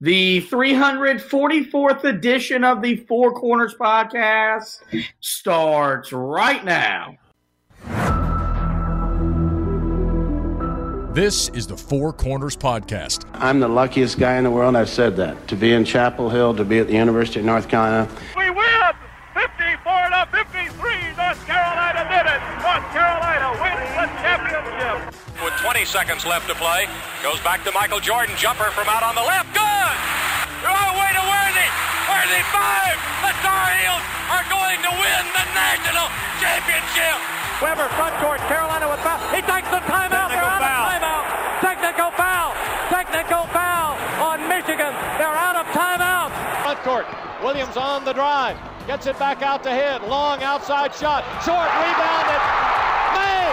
The 344th edition of the Four Corners podcast starts right now. This is the Four Corners Podcast. I'm the luckiest guy in the world. I've said that. To be in Chapel Hill, to be at the University of North Carolina. We win 54 to 53. North Carolina did it. North Carolina wins the championship. With 20 seconds left to play, goes back to Michael Jordan. Jumper from out on the left. Good. Oh, way to Worthy. Worthy five. The Tar Heels are going to win the national championship. Webber front court. Carolina with foul. He takes the timeout. They're out foul. of timeout. Technical foul. Technical foul on Michigan. They're out of timeout. Front court. Williams on the drive. Gets it back out to hit. Long outside shot. Short rebounded. May.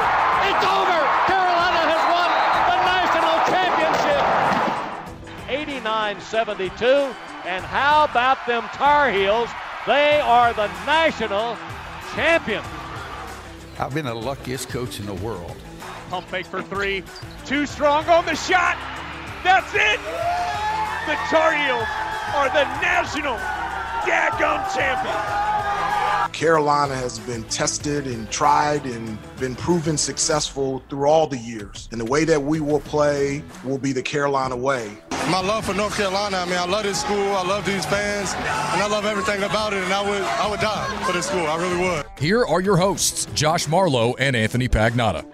It's over. 69 72. And how about them Tar Heels? They are the national champion. I've been the luckiest coach in the world. Pump fake for three. Too strong on the shot. That's it. The Tar Heels are the national daggum champions. Carolina has been tested and tried and been proven successful through all the years. And the way that we will play will be the Carolina way. My love for North Carolina, I mean, I love this school, I love these fans, and I love everything about it, and I would I would die for this school. I really would. Here are your hosts, Josh Marlowe and Anthony Pagnotta.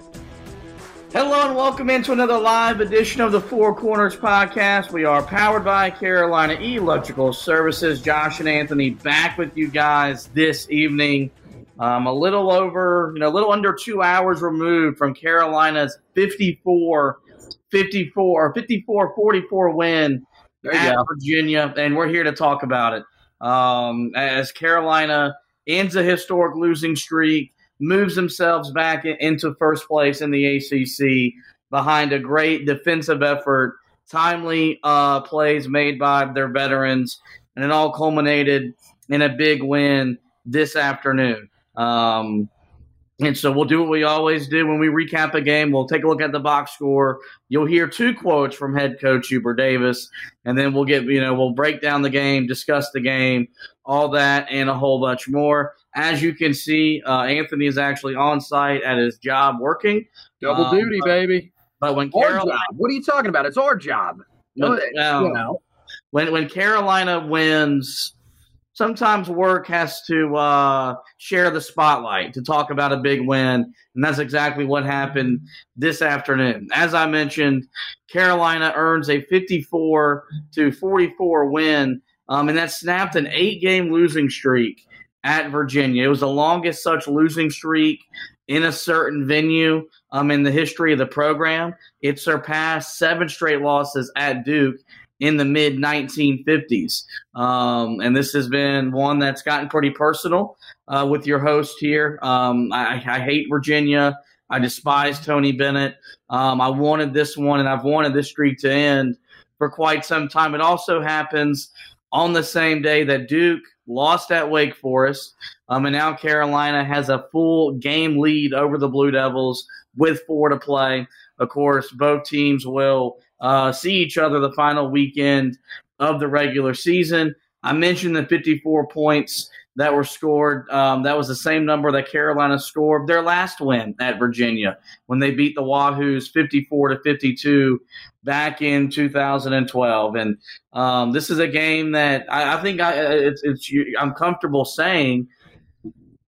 Hello and welcome into another live edition of the Four Corners podcast. We are powered by Carolina Electrical Services. Josh and Anthony back with you guys this evening. Um, a little over, you know, a little under two hours removed from Carolina's 54 54 or 54 44 win at Virginia, and we're here to talk about it. Um, as Carolina ends a historic losing streak, moves themselves back into first place in the ACC behind a great defensive effort, timely uh, plays made by their veterans, and it all culminated in a big win this afternoon. Um, and so we'll do what we always do when we recap a game. We'll take a look at the box score. You'll hear two quotes from head coach Hubert Davis, and then we'll get you know we'll break down the game, discuss the game, all that, and a whole bunch more. As you can see, uh, Anthony is actually on site at his job working. Double Um, duty, but- baby. But when Our Carolina, job. What are you talking about? It's our job. when, um, you know. when when Carolina wins, sometimes work has to uh, share the spotlight to talk about a big win, and that's exactly what happened this afternoon. As I mentioned, Carolina earns a 54 to 44 win, um, and that snapped an eight-game losing streak at Virginia. It was the longest such losing streak in a certain venue um, in the history of the program. It surpassed seven straight losses at Duke in the mid 1950s. Um, and this has been one that's gotten pretty personal uh, with your host here. Um, I, I hate Virginia. I despise Tony Bennett. Um, I wanted this one, and I've wanted this streak to end for quite some time. It also happens on the same day that Duke lost at Wake Forest, um, and now Carolina has a full game lead over the Blue Devils with four to play. Of course, both teams will uh, see each other the final weekend of the regular season. I mentioned the 54 points that were scored. Um, that was the same number that Carolina scored their last win at Virginia when they beat the Wahoos 54 to 52 back in 2012. And um, this is a game that I, I think I, it's, it's I'm comfortable saying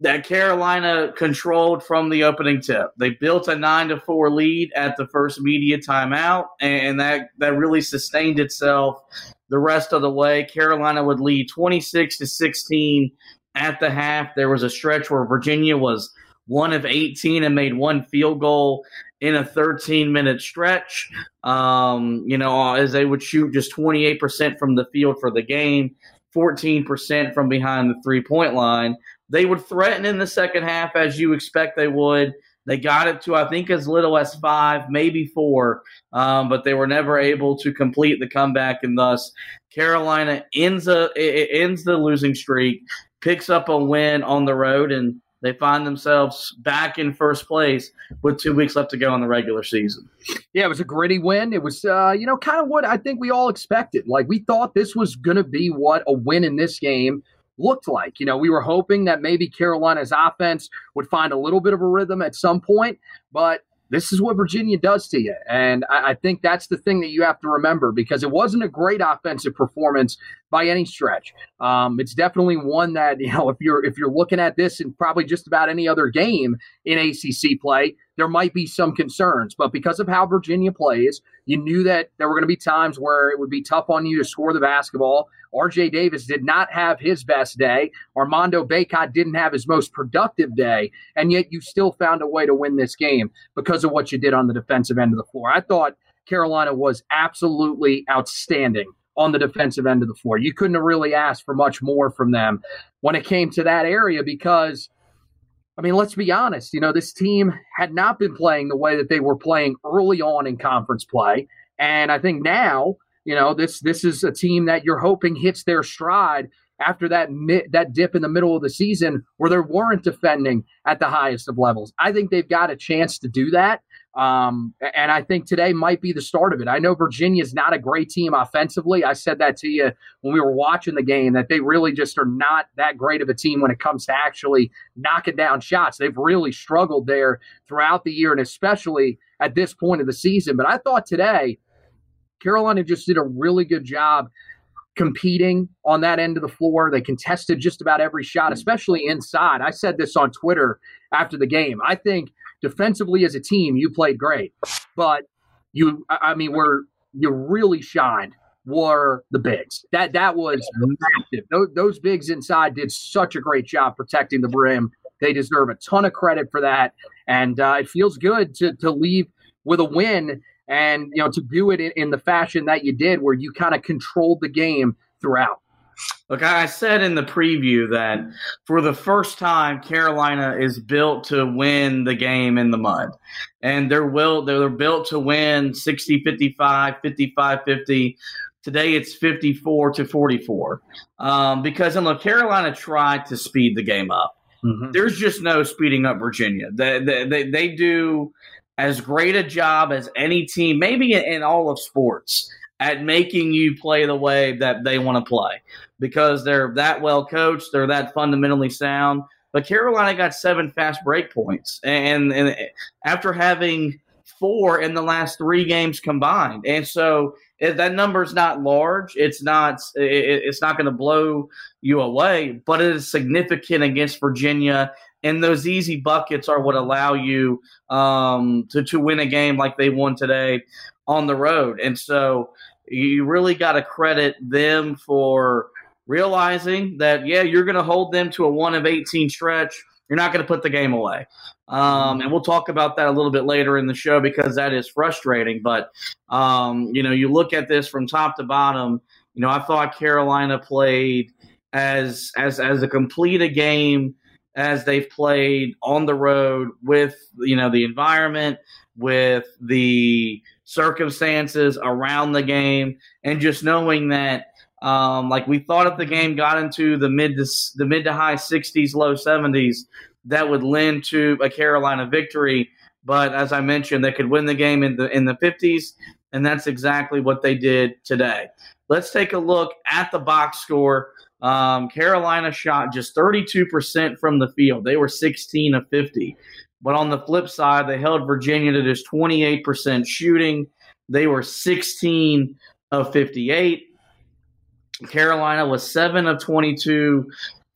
that Carolina controlled from the opening tip. They built a nine to four lead at the first media timeout, and that that really sustained itself the rest of the way. Carolina would lead twenty six to sixteen at the half. There was a stretch where Virginia was one of 18 and made one field goal in a 13 minute stretch. Um, you know, as they would shoot just 28% from the field for the game, 14% from behind the three point line. They would threaten in the second half as you expect they would. They got it to, I think, as little as five, maybe four, um, but they were never able to complete the comeback, and thus Carolina ends a, ends the losing streak, picks up a win on the road, and they find themselves back in first place with two weeks left to go in the regular season. Yeah, it was a gritty win. It was, uh, you know, kind of what I think we all expected. Like we thought this was going to be what a win in this game looked like. You know, we were hoping that maybe Carolina's offense would find a little bit of a rhythm at some point, but this is what Virginia does to you. And I, I, think that's the thing that you have to remember because it wasn't a great offensive performance by any stretch. Um, it's definitely one that, you know, if you're if you're looking at this in probably just about any other game in ACC play, there might be some concerns. But because of how Virginia plays, you knew that there were going to be times where it would be tough on you to score the basketball. RJ Davis did not have his best day. Armando Bacot didn't have his most productive day. And yet you still found a way to win this game because of what you did on the defensive end of the floor. I thought Carolina was absolutely outstanding on the defensive end of the floor. You couldn't have really asked for much more from them when it came to that area because I mean, let's be honest. You know, this team had not been playing the way that they were playing early on in conference play, and I think now, you know, this this is a team that you're hoping hits their stride after that that dip in the middle of the season where they weren't defending at the highest of levels. I think they've got a chance to do that. Um, and I think today might be the start of it. I know Virginia is not a great team offensively. I said that to you when we were watching the game that they really just are not that great of a team when it comes to actually knocking down shots. They've really struggled there throughout the year and especially at this point of the season. But I thought today, Carolina just did a really good job competing on that end of the floor. They contested just about every shot, especially inside. I said this on Twitter after the game. I think defensively as a team, you played great, but you, I mean, where you really shined were the bigs. That that was massive. Those, those bigs inside did such a great job protecting the brim. They deserve a ton of credit for that, and uh, it feels good to to leave with a win and you know to do it in, in the fashion that you did, where you kind of controlled the game throughout. Look, I said in the preview that for the first time, Carolina is built to win the game in the mud. And they're will they're built to win 60 55, 55 50. Today it's 54 to 44. Um, because, and look, Carolina tried to speed the game up. Mm-hmm. There's just no speeding up Virginia. They, they, they, do as great a job as any team, maybe in, all of sports, at making you play the way that they want to play because they're that well coached, they're that fundamentally sound. But Carolina got seven fast break points, and, and eh, after having four in the last three games combined, and so if that number is not large. It's not. It, it's not going to blow you away, but it is significant against Virginia. And those easy buckets are what allow you um, to to win a game like they won today on the road. And so you really got to credit them for realizing that, yeah, you're going to hold them to a one of 18 stretch. You're not going to put the game away. Um, and we'll talk about that a little bit later in the show because that is frustrating. But, um, you know, you look at this from top to bottom, you know, I thought Carolina played as, as, as a complete a game as they've played on the road with, you know, the environment, with the circumstances around the game, and just knowing that um, like we thought if the game got into the mid to the mid to high 60s, low 70s, that would lend to a Carolina victory. But as I mentioned, they could win the game in the in the 50s, and that's exactly what they did today. Let's take a look at the box score. Um, Carolina shot just 32% from the field. They were 16 of 50. But on the flip side, they held Virginia to just 28% shooting. They were 16 of 58. Carolina was 7 of 22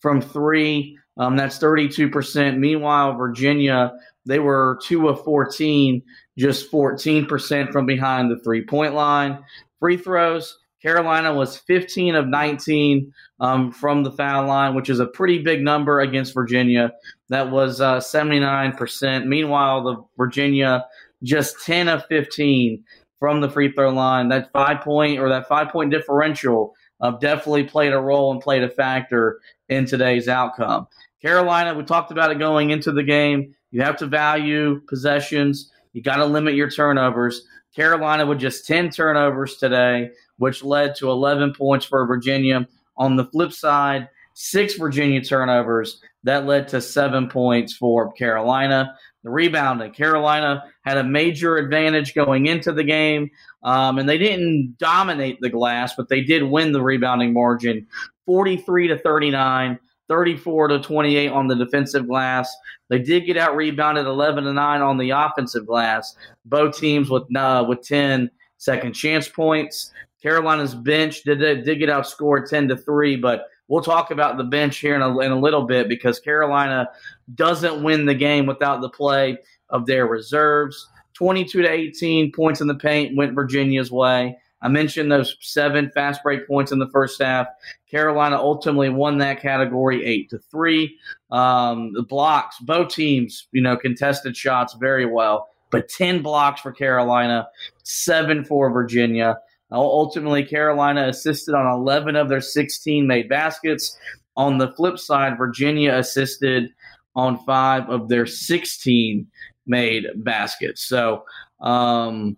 from three. Um, that's 32%. Meanwhile, Virginia, they were 2 of 14, just 14% from behind the three point line. Free throws, Carolina was 15 of 19 um, from the foul line, which is a pretty big number against Virginia. That was uh, 79%. Meanwhile, the Virginia just 10 of 15 from the free throw line. That five point or that five point differential uh, definitely played a role and played a factor in today's outcome. Carolina, we talked about it going into the game. You have to value possessions. You got to limit your turnovers. Carolina with just 10 turnovers today, which led to 11 points for Virginia. On the flip side, six Virginia turnovers. That led to seven points for Carolina. The rebounding, Carolina had a major advantage going into the game, um, and they didn't dominate the glass, but they did win the rebounding margin 43 to 39. 34 to 28 on the defensive glass. They did get out rebounded 11 to 9 on the offensive glass. Both teams with uh, with 10 second chance points. Carolina's bench did did get outscored 10 to 3, but we'll talk about the bench here in a, in a little bit because Carolina doesn't win the game without the play of their reserves. 22 to 18 points in the paint went Virginia's way. I mentioned those seven fast break points in the first half. Carolina ultimately won that category eight to three. Um, the blocks, both teams, you know, contested shots very well, but 10 blocks for Carolina, seven for Virginia. Ultimately, Carolina assisted on 11 of their 16 made baskets. On the flip side, Virginia assisted on five of their 16 made baskets. So, um,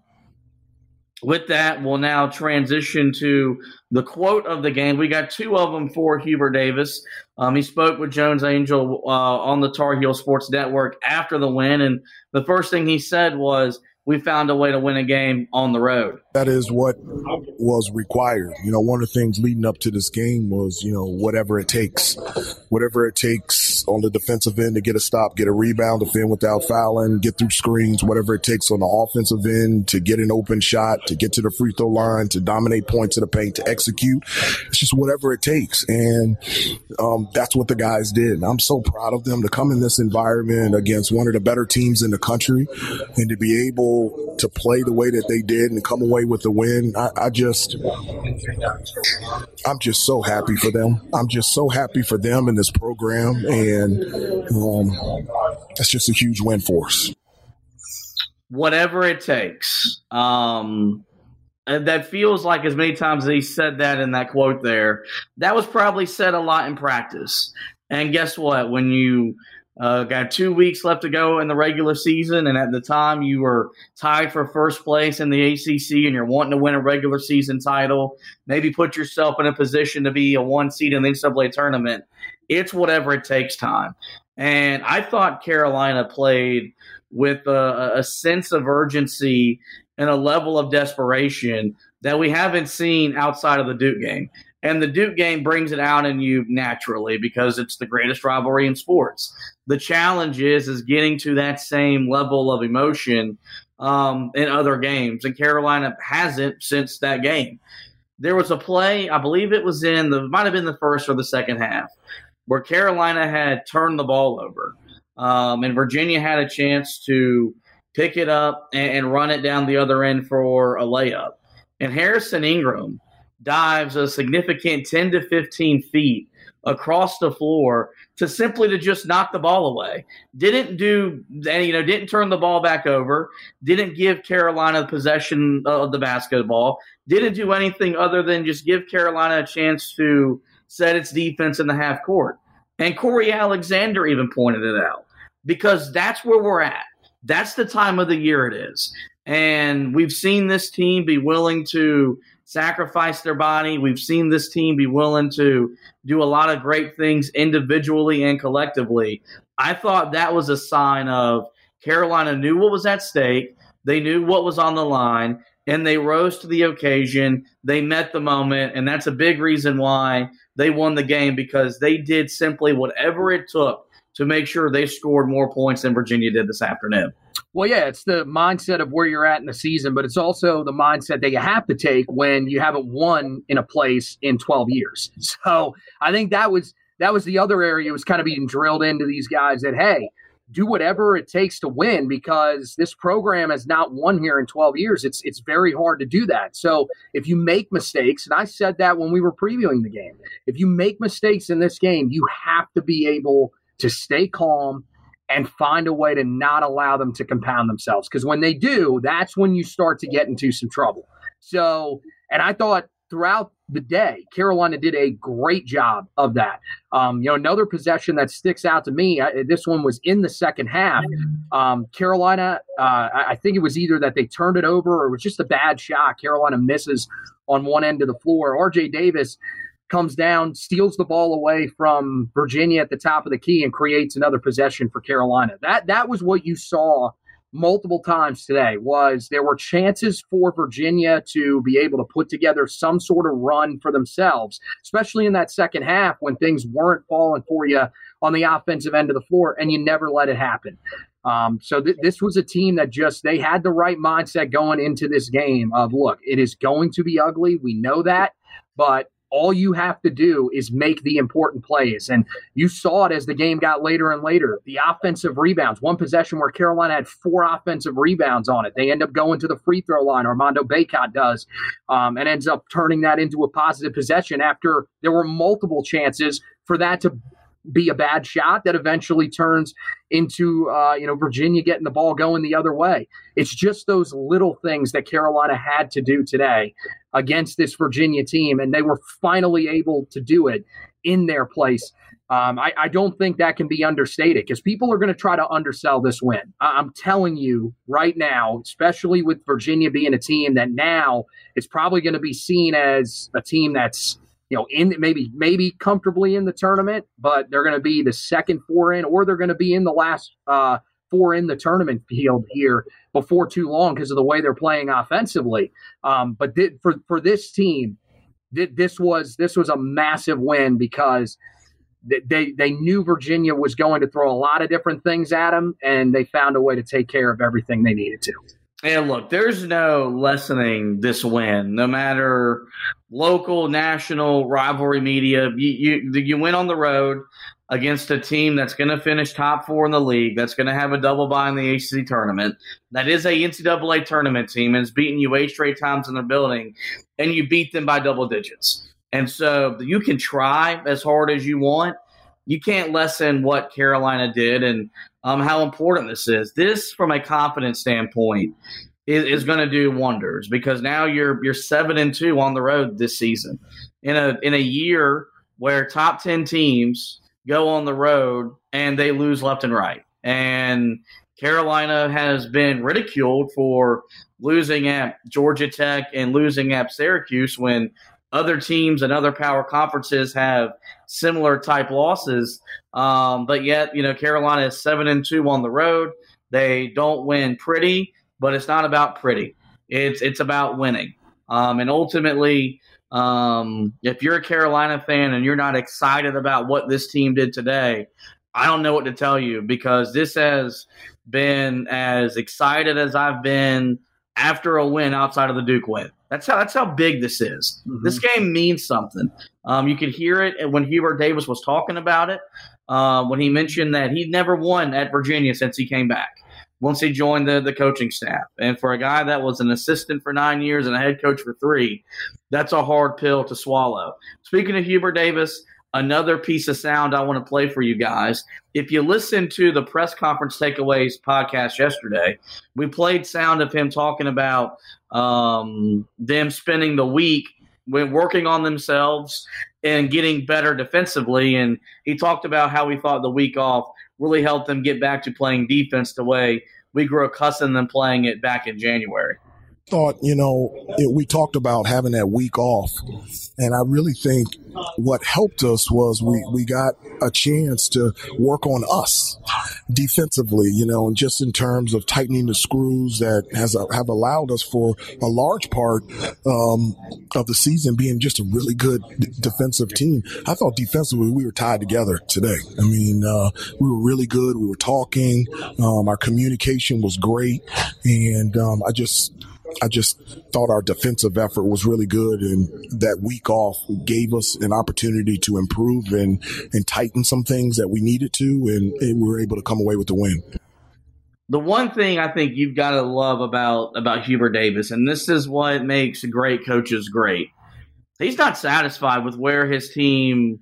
with that, we'll now transition to the quote of the game. We got two of them for Hubert Davis. Um, he spoke with Jones Angell uh, on the Tar Heel Sports Network after the win, and the first thing he said was, we found a way to win a game on the road. That is what was required. You know, one of the things leading up to this game was, you know, whatever it takes, whatever it takes on the defensive end to get a stop, get a rebound, defend without fouling, get through screens, whatever it takes on the offensive end to get an open shot, to get to the free throw line, to dominate points in the paint, to execute. It's just whatever it takes. And um, that's what the guys did. And I'm so proud of them to come in this environment against one of the better teams in the country and to be able to play the way that they did and come away with the win. I, I just, I'm just so happy for them. I'm just so happy for them in this program, and um, that's just a huge win for us. Whatever it takes. Um, and that feels like as many times as he said that in that quote there, that was probably said a lot in practice. And guess what? When you uh, got two weeks left to go in the regular season, and at the time you were tied for first place in the ACC, and you're wanting to win a regular season title. Maybe put yourself in a position to be a one seed in the NCAA tournament. It's whatever it takes time. And I thought Carolina played with a, a sense of urgency and a level of desperation that we haven't seen outside of the Duke game. And the Duke game brings it out in you naturally because it's the greatest rivalry in sports. The challenge is is getting to that same level of emotion um, in other games, and Carolina hasn't since that game. There was a play, I believe it was in the might have been the first or the second half, where Carolina had turned the ball over, um, and Virginia had a chance to pick it up and, and run it down the other end for a layup. And Harrison Ingram dives a significant 10 to 15 feet across the floor to simply to just knock the ball away. Didn't do any, you know, didn't turn the ball back over, didn't give Carolina possession of the basketball, didn't do anything other than just give Carolina a chance to set its defense in the half court. And Cory Alexander even pointed it out because that's where we're at. That's the time of the year it is. And we've seen this team be willing to sacrifice their body. We've seen this team be willing to do a lot of great things individually and collectively. I thought that was a sign of Carolina knew what was at stake, they knew what was on the line, and they rose to the occasion. They met the moment, and that's a big reason why they won the game because they did simply whatever it took to make sure they scored more points than Virginia did this afternoon. Well, yeah, it's the mindset of where you're at in the season, but it's also the mindset that you have to take when you haven't won in a place in 12 years. So I think that was that was the other area was kind of being drilled into these guys that hey, do whatever it takes to win because this program has not won here in 12 years. It's it's very hard to do that. So if you make mistakes, and I said that when we were previewing the game, if you make mistakes in this game, you have to be able to stay calm and find a way to not allow them to compound themselves. Because when they do, that's when you start to get into some trouble. So, and I thought throughout the day. Carolina did a great job of that. Um, you know, another possession that sticks out to me. I, this one was in the second half. Um, Carolina, uh, I, I think it was either that they turned it over or it was just a bad shot. Carolina misses on one end of the floor. R.J. Davis comes down, steals the ball away from Virginia at the top of the key, and creates another possession for Carolina. That that was what you saw multiple times today was there were chances for Virginia to be able to put together some sort of run for themselves, especially in that second half when things weren't falling for you on the offensive end of the floor, and you never let it happen. Um, so th- this was a team that just they had the right mindset going into this game of look, it is going to be ugly. We know that, but all you have to do is make the important plays. And you saw it as the game got later and later. The offensive rebounds, one possession where Carolina had four offensive rebounds on it. They end up going to the free throw line, Armando Bacot does, um, and ends up turning that into a positive possession after there were multiple chances for that to be a bad shot that eventually turns into uh, you know Virginia getting the ball going the other way. It's just those little things that Carolina had to do today against this Virginia team, and they were finally able to do it in their place. Um, I, I, don't think that can be understated because people are going to try to undersell this win. I, I'm telling you right now, especially with Virginia being a team that now is probably going to be seen as a team that's you know, in maybe maybe comfortably in the tournament, but they're going to be the second four in, or they're going to be in the last uh, four in the tournament field here before too long because of the way they're playing offensively. Um, but th- for for this team, th- this was this was a massive win because they they knew Virginia was going to throw a lot of different things at them, and they found a way to take care of everything they needed to. And look, there's no lessening this win, no matter local, national, rivalry media. You, you, you win on the road against a team that's going to finish top four in the league, that's going to have a double bye in the ACC tournament, that is a NCAA tournament team and has beaten you eight straight times in their building, and you beat them by double digits. And so you can try as hard as you want. You can't lessen what Carolina did. And um, how important this is. This, from a confidence standpoint, is, is going to do wonders because now you're you're seven and two on the road this season in a in a year where top ten teams go on the road and they lose left and right. And Carolina has been ridiculed for losing at Georgia Tech and losing at Syracuse when other teams and other power conferences have similar type losses. Um, but yet, you know, Carolina is seven and two on the road. They don't win pretty, but it's not about pretty. It's it's about winning. Um, and ultimately, um, if you're a Carolina fan and you're not excited about what this team did today, I don't know what to tell you because this has been as excited as I've been after a win outside of the Duke win. That's how that's how big this is. Mm-hmm. This game means something. Um, you could hear it when Hubert Davis was talking about it. Uh, when he mentioned that he'd never won at Virginia since he came back. Once he joined the, the coaching staff. And for a guy that was an assistant for nine years and a head coach for three, that's a hard pill to swallow. Speaking of Hubert Davis, another piece of sound I want to play for you guys. If you listen to the press conference takeaways podcast yesterday, we played sound of him talking about um, them spending the week when working on themselves and getting better defensively. And he talked about how he thought the week off really helped them get back to playing defense the way we grew accustomed to playing it back in January thought, you know, it, we talked about having that week off. And I really think what helped us was we, we got a chance to work on us defensively, you know, and just in terms of tightening the screws that has have allowed us for a large part um, of the season being just a really good d- defensive team. I thought defensively we were tied together today. I mean, uh, we were really good. We were talking. Um, our communication was great, and um, I just I just thought our defensive effort was really good, and that week off gave us an opportunity to improve and and tighten some things that we needed to, and, and we were able to come away with the win. The one thing I think you've got to love about about Hubert Davis, and this is what makes great coaches great. He's not satisfied with where his team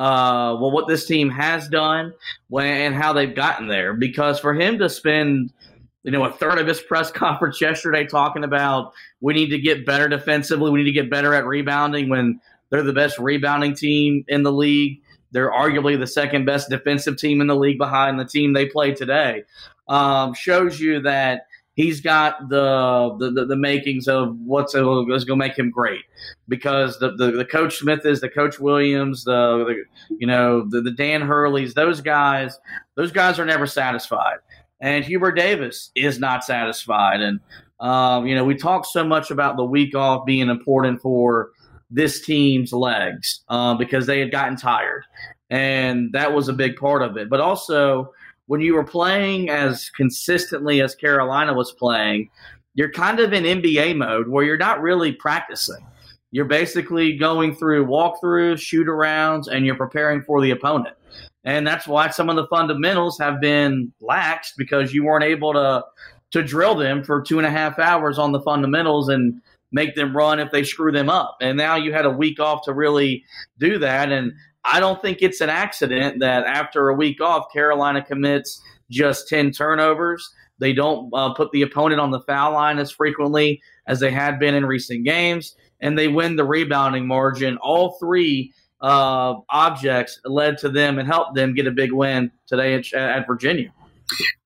uh, well, what this team has done and how they've gotten there. Because for him to spend, you know, a third of his press conference yesterday talking about we need to get better defensively, we need to get better at rebounding when they're the best rebounding team in the league. They're arguably the second best defensive team in the league behind the team they play today. Um, shows you that he's got the the, the, the makings of what's going to make him great because the, the, the coach Smith is the coach Williams the, the you know the, the Dan Hurleys those guys those guys are never satisfied and Hubert Davis is not satisfied and um, you know we talk so much about the week off being important for this team's legs uh, because they had gotten tired and that was a big part of it but also when you were playing as consistently as Carolina was playing, you're kind of in NBA mode where you're not really practicing. You're basically going through walkthroughs, shoot arounds, and you're preparing for the opponent. And that's why some of the fundamentals have been laxed because you weren't able to to drill them for two and a half hours on the fundamentals and make them run if they screw them up. And now you had a week off to really do that. And I don't think it's an accident that after a week off, Carolina commits just 10 turnovers. They don't uh, put the opponent on the foul line as frequently as they had been in recent games, and they win the rebounding margin. All three uh, objects led to them and helped them get a big win today at, at Virginia.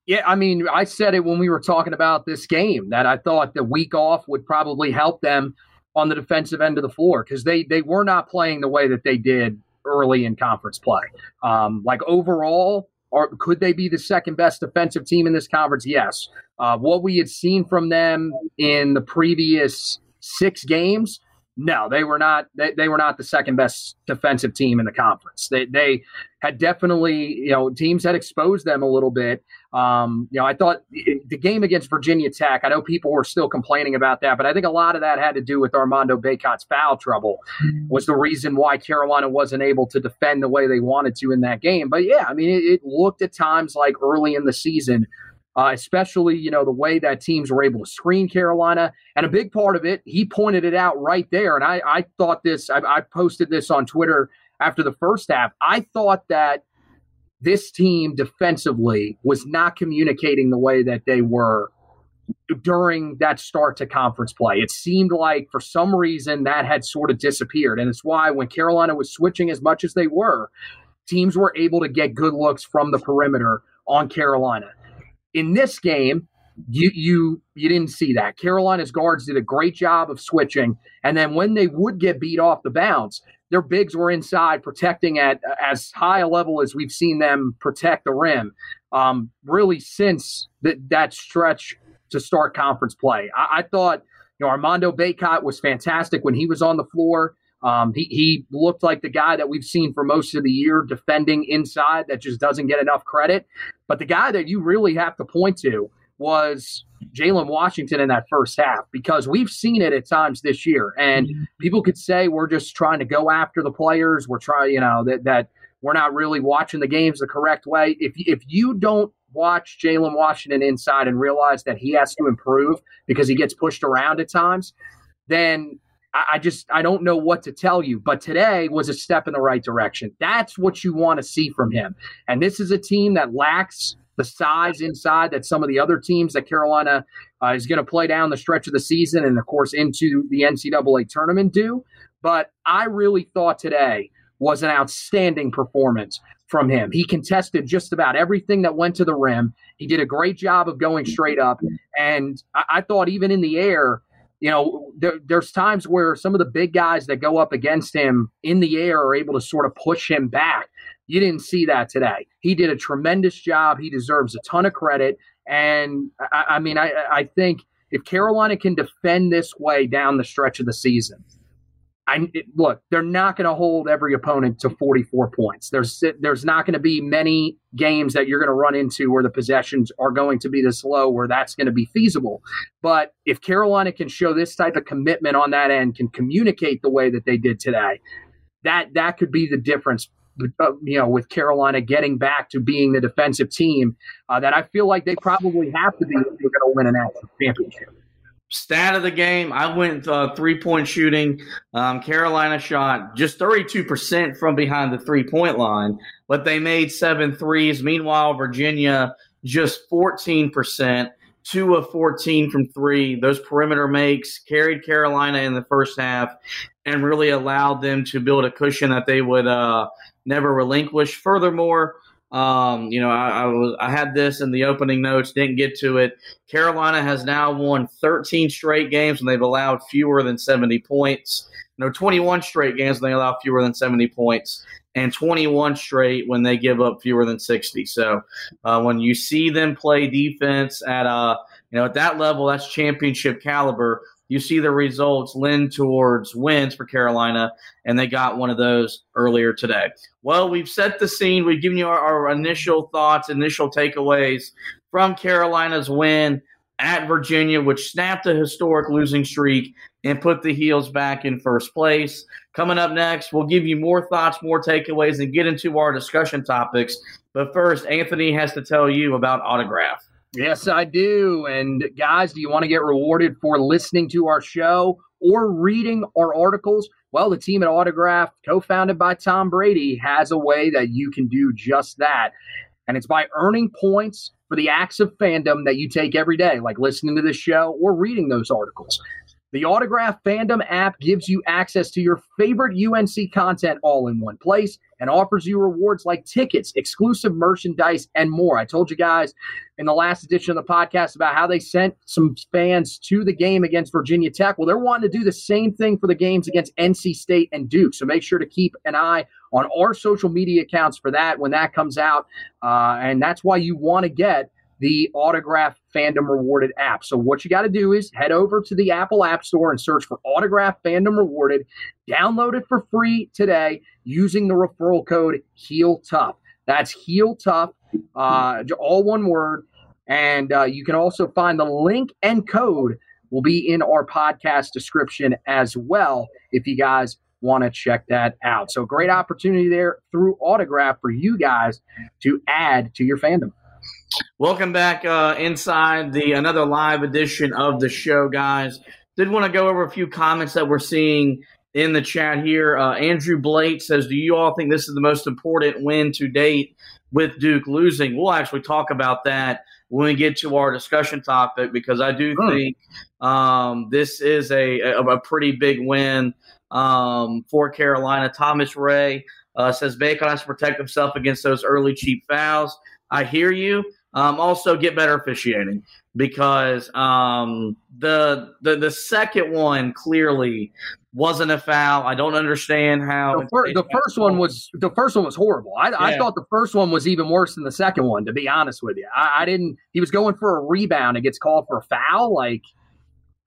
Yeah, I mean, I said it when we were talking about this game that I thought the week off would probably help them on the defensive end of the floor because they they were not playing the way that they did early in conference play. Um, like overall, or could they be the second best defensive team in this conference? Yes. Uh, what we had seen from them in the previous six games no, they were not. They, they were not the second best defensive team in the conference. They they had definitely, you know, teams had exposed them a little bit. Um, you know, I thought the game against Virginia Tech. I know people were still complaining about that, but I think a lot of that had to do with Armando Bacot's foul trouble. Was the reason why Carolina wasn't able to defend the way they wanted to in that game. But yeah, I mean, it, it looked at times like early in the season uh, especially you know the way that teams were able to screen Carolina. And a big part of it, he pointed it out right there. And I, I thought this, I, I posted this on Twitter after the first half. I thought that this team defensively was not communicating the way that they were during that start to conference play. It seemed like for some reason that had sort of disappeared. And it's why when Carolina was switching as much as they were, teams were able to get good looks from the perimeter on Carolina. In this game, you you you didn't see that. Carolina's guards did a great job of switching, and then when they would get beat off the bounce, their bigs were inside protecting at as high a level as we've seen them protect the rim. Um, really, since that that stretch to start conference play, I, I thought you know Armando Bacot was fantastic when he was on the floor. Um, he, he looked like the guy that we've seen for most of the year defending inside that just doesn't get enough credit. But the guy that you really have to point to was Jalen Washington in that first half because we've seen it at times this year. And mm-hmm. people could say we're just trying to go after the players. We're trying, you know, that, that we're not really watching the games the correct way. If, if you don't watch Jalen Washington inside and realize that he has to improve because he gets pushed around at times, then I just I don't know what to tell you, but today was a step in the right direction. That's what you want to see from him. And this is a team that lacks the size inside that some of the other teams that Carolina uh, is going to play down the stretch of the season and of course into the NCAA tournament do. But I really thought today was an outstanding performance from him. He contested just about everything that went to the rim. He did a great job of going straight up, and I, I thought even in the air you know, there, there's times where some of the big guys that go up against him in the air are able to sort of push him back. You didn't see that today. He did a tremendous job. He deserves a ton of credit. And I, I mean, I, I think if Carolina can defend this way down the stretch of the season, I look, they're not going to hold every opponent to 44 points. There's there's not going to be many games that you're going to run into where the possessions are going to be this low where that's going to be feasible. But if Carolina can show this type of commitment on that end, can communicate the way that they did today, that that could be the difference. Uh, you know, with Carolina getting back to being the defensive team uh, that I feel like they probably have to be if they're going to win a national championship stat of the game, I went uh, three point shooting. Um, Carolina shot just 32% from behind the three point line, but they made seven threes. Meanwhile, Virginia just 14%, two of 14 from three. Those perimeter makes carried Carolina in the first half and really allowed them to build a cushion that they would uh, never relinquish. Furthermore, um, you know, I, I, was I had this in the opening notes, didn't get to it. Carolina has now won 13 straight games and they've allowed fewer than 70 points. No, 21 straight games when they allow fewer than 70 points, and 21 straight when they give up fewer than 60. So uh, when you see them play defense at uh, you know at that level, that's championship caliber you see the results lend towards wins for Carolina, and they got one of those earlier today. Well, we've set the scene. We've given you our, our initial thoughts, initial takeaways from Carolina's win at Virginia, which snapped a historic losing streak and put the Heels back in first place. Coming up next, we'll give you more thoughts, more takeaways, and get into our discussion topics. But first, Anthony has to tell you about Autograph. Yes, I do. And guys, do you want to get rewarded for listening to our show or reading our articles? Well, the team at Autograph, co founded by Tom Brady, has a way that you can do just that. And it's by earning points for the acts of fandom that you take every day, like listening to this show or reading those articles. The Autograph Fandom app gives you access to your favorite UNC content all in one place and offers you rewards like tickets, exclusive merchandise, and more. I told you guys in the last edition of the podcast about how they sent some fans to the game against Virginia Tech. Well, they're wanting to do the same thing for the games against NC State and Duke. So make sure to keep an eye on our social media accounts for that when that comes out. Uh, and that's why you want to get the Autograph Fandom Rewarded app. So what you got to do is head over to the Apple App Store and search for Autograph Fandom Rewarded. Download it for free today using the referral code Heel Tough. That's Heel Tough, uh, all one word. And uh, you can also find the link and code will be in our podcast description as well if you guys want to check that out. So great opportunity there through Autograph for you guys to add to your fandom. Welcome back uh, inside the another live edition of the show, guys. Did want to go over a few comments that we're seeing in the chat here. Uh, Andrew Blake says, "Do you all think this is the most important win to date with Duke losing?" We'll actually talk about that when we get to our discussion topic because I do hmm. think um, this is a, a, a pretty big win um, for Carolina. Thomas Ray uh, says Bacon has to protect himself against those early cheap fouls. I hear you. Um, also, get better officiating because um, the the the second one clearly wasn't a foul. I don't understand how the, fir- the first one was the first one was horrible. I, yeah. I, thought the first one was even worse than the second one. To be honest with you, I, I, didn't. He was going for a rebound and gets called for a foul. Like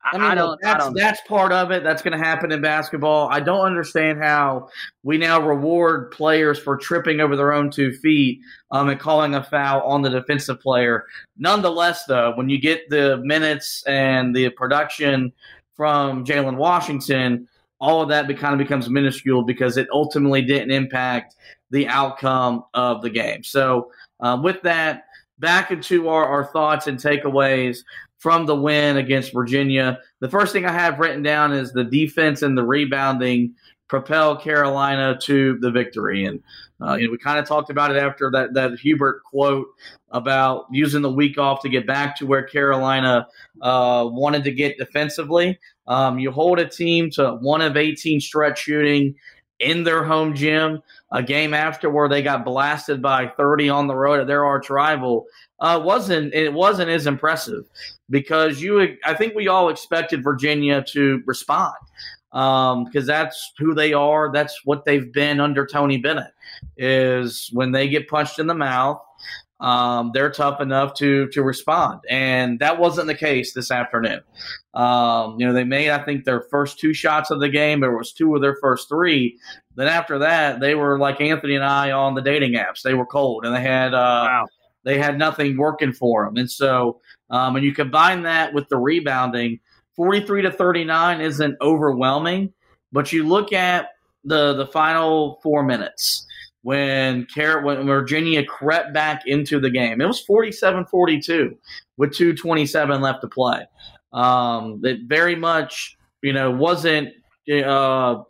I, mean, I that's, I that's part of it. That's going to happen in basketball. I don't understand how we now reward players for tripping over their own two feet um, and calling a foul on the defensive player. Nonetheless, though, when you get the minutes and the production from Jalen Washington, all of that be, kind of becomes minuscule because it ultimately didn't impact the outcome of the game. So, uh, with that, back into our, our thoughts and takeaways from the win against Virginia. The first thing I have written down is the defense and the rebounding propel Carolina to the victory. And uh, you know, we kind of talked about it after that that Hubert quote about using the week off to get back to where Carolina uh, wanted to get defensively. Um, you hold a team to one of 18 stretch shooting in their home gym. A game after where they got blasted by 30 on the road at their arch rival uh, wasn't it wasn't as impressive because you I think we all expected Virginia to respond because um, that's who they are. That's what they've been under Tony Bennett. Is when they get punched in the mouth, um, they're tough enough to to respond. And that wasn't the case this afternoon. Um, you know, they made I think their first two shots of the game. There was two of their first three. Then after that, they were like Anthony and I on the dating apps. They were cold, and they had uh, wow. They had nothing working for them. And so, um, and you combine that with the rebounding, forty three to thirty nine isn't overwhelming, but you look at the the final four minutes when Car- when Virginia crept back into the game. It was 47-42 with 227 left to play. Um, it very much, you know, wasn't uh,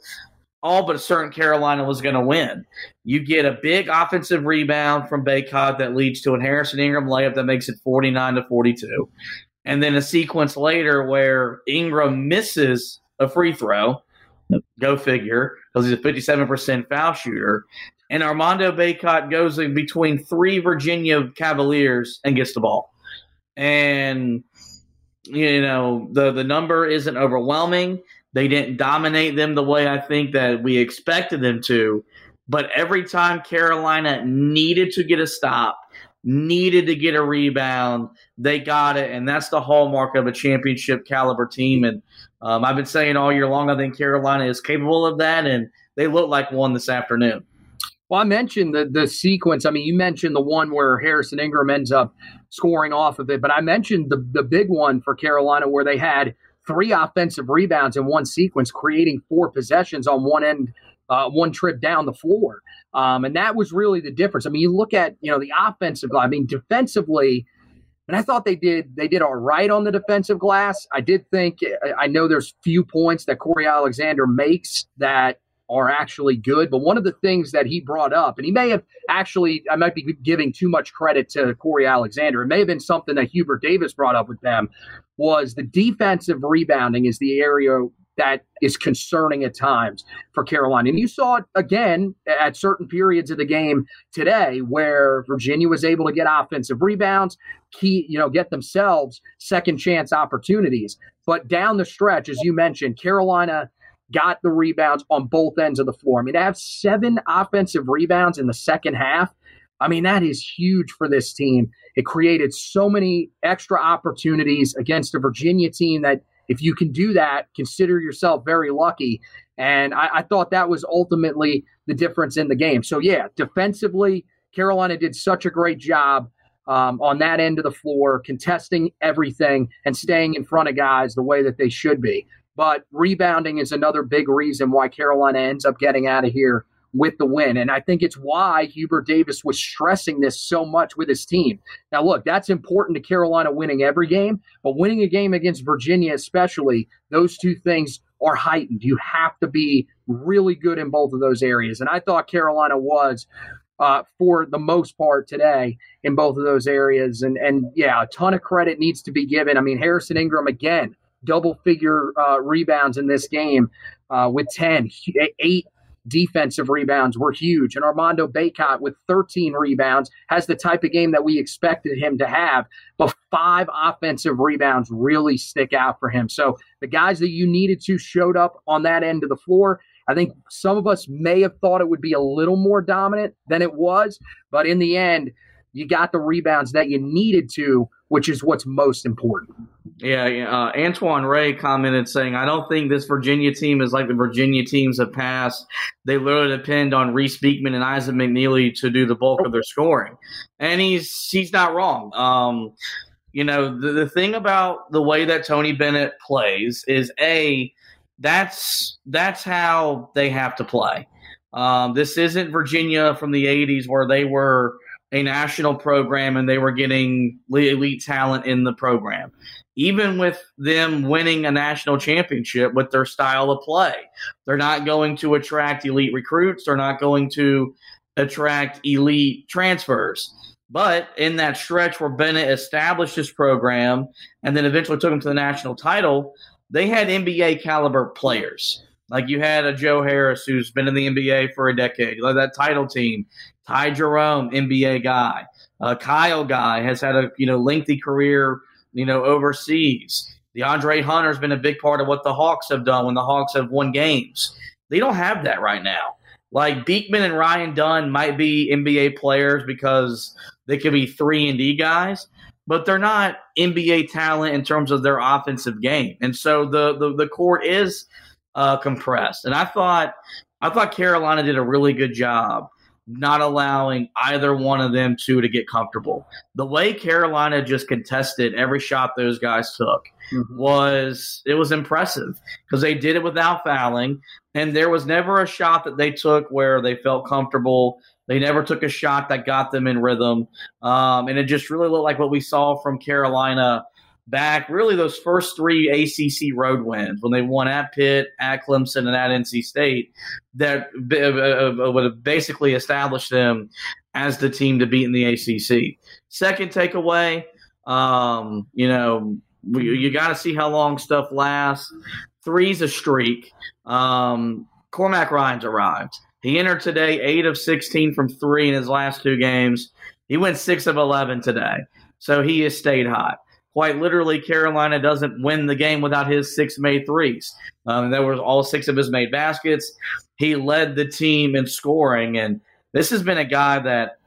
all but certain Carolina was going to win. You get a big offensive rebound from Bacot that leads to an Harrison Ingram layup that makes it 49 to 42. And then a sequence later where Ingram misses a free throw. Go figure, because he's a 57% foul shooter and Armando Bacot goes in between three Virginia Cavaliers and gets the ball. And you know the the number isn't overwhelming. They didn't dominate them the way I think that we expected them to. But every time Carolina needed to get a stop, needed to get a rebound, they got it, and that's the hallmark of a championship caliber team. And um, I've been saying all year long, I think Carolina is capable of that, and they look like one this afternoon. Well, I mentioned the the sequence. I mean, you mentioned the one where Harrison Ingram ends up scoring off of it, but I mentioned the the big one for Carolina where they had three offensive rebounds in one sequence, creating four possessions on one end, uh, one trip down the floor, um, and that was really the difference. I mean, you look at you know the offensive. I mean, defensively. And I thought they did they did all right on the defensive glass. I did think I know there's few points that Cory Alexander makes that are actually good. But one of the things that he brought up, and he may have actually, I might be giving too much credit to Cory Alexander. It may have been something that Hubert Davis brought up with them, was the defensive rebounding is the area that is concerning at times for Carolina. And you saw it again at certain periods of the game today where Virginia was able to get offensive rebounds, key, you know, get themselves second chance opportunities. But down the stretch, as you mentioned, Carolina got the rebounds on both ends of the floor. I mean, to have seven offensive rebounds in the second half, I mean, that is huge for this team. It created so many extra opportunities against a Virginia team that if you can do that, consider yourself very lucky. And I, I thought that was ultimately the difference in the game. So, yeah, defensively, Carolina did such a great job. Um, on that end of the floor, contesting everything and staying in front of guys the way that they should be. But rebounding is another big reason why Carolina ends up getting out of here with the win. And I think it's why Hubert Davis was stressing this so much with his team. Now, look, that's important to Carolina winning every game, but winning a game against Virginia, especially, those two things are heightened. You have to be really good in both of those areas. And I thought Carolina was. Uh, for the most part today in both of those areas. And and yeah, a ton of credit needs to be given. I mean, Harrison Ingram again, double figure uh, rebounds in this game uh, with 10, eight defensive rebounds were huge. And Armando Bacot with 13 rebounds has the type of game that we expected him to have. But five offensive rebounds really stick out for him. So the guys that you needed to showed up on that end of the floor. I think some of us may have thought it would be a little more dominant than it was. But in the end, you got the rebounds that you needed to, which is what's most important. Yeah, uh, Antoine Ray commented saying, "I don't think this Virginia team is like the Virginia teams have passed. They literally depend on Reece Beekman and Isaac McNeely to do the bulk of their scoring." And he's he's not wrong. Um, you know, the, the thing about the way that Tony Bennett plays is a that's that's how they have to play. Um, this isn't Virginia from the '80s where they were a national program and they were getting elite talent in the program. Even with them winning a national championship with their style of play, they're not going to attract elite recruits. They're not going to attract elite transfers. But in that stretch where Bennett established his program and then eventually took him to the national title, they had NBA caliber players. Like you had a Joe Harris who's been in the NBA for a decade. Like that title team Ty Jerome, NBA guy. Uh, Kyle Guy has had a you know lengthy career you know overseas. DeAndre Hunter's been a big part of what the Hawks have done when the Hawks have won games. They don't have that right now. Like Beekman and Ryan Dunn might be NBA players because they could be three and D guys, but they're not NBA talent in terms of their offensive game. And so the the, the court is uh, compressed. And I thought I thought Carolina did a really good job not allowing either one of them two to get comfortable. The way Carolina just contested every shot those guys took mm-hmm. was it was impressive because they did it without fouling, and there was never a shot that they took where they felt comfortable. They never took a shot that got them in rhythm, um, and it just really looked like what we saw from Carolina back really those first three ACC road wins when they won at Pitt, at Clemson, and at NC State that uh, uh, would have basically established them as the team to beat in the ACC. Second takeaway, um, you know, you got to see how long stuff lasts. Three's a streak. Um, Cormac Ryan's arrived. He entered today eight of 16 from three in his last two games. He went six of 11 today. So he has stayed hot quite literally, Carolina doesn't win the game without his six made threes. Um, there was all six of his made baskets. He led the team in scoring, and this has been a guy that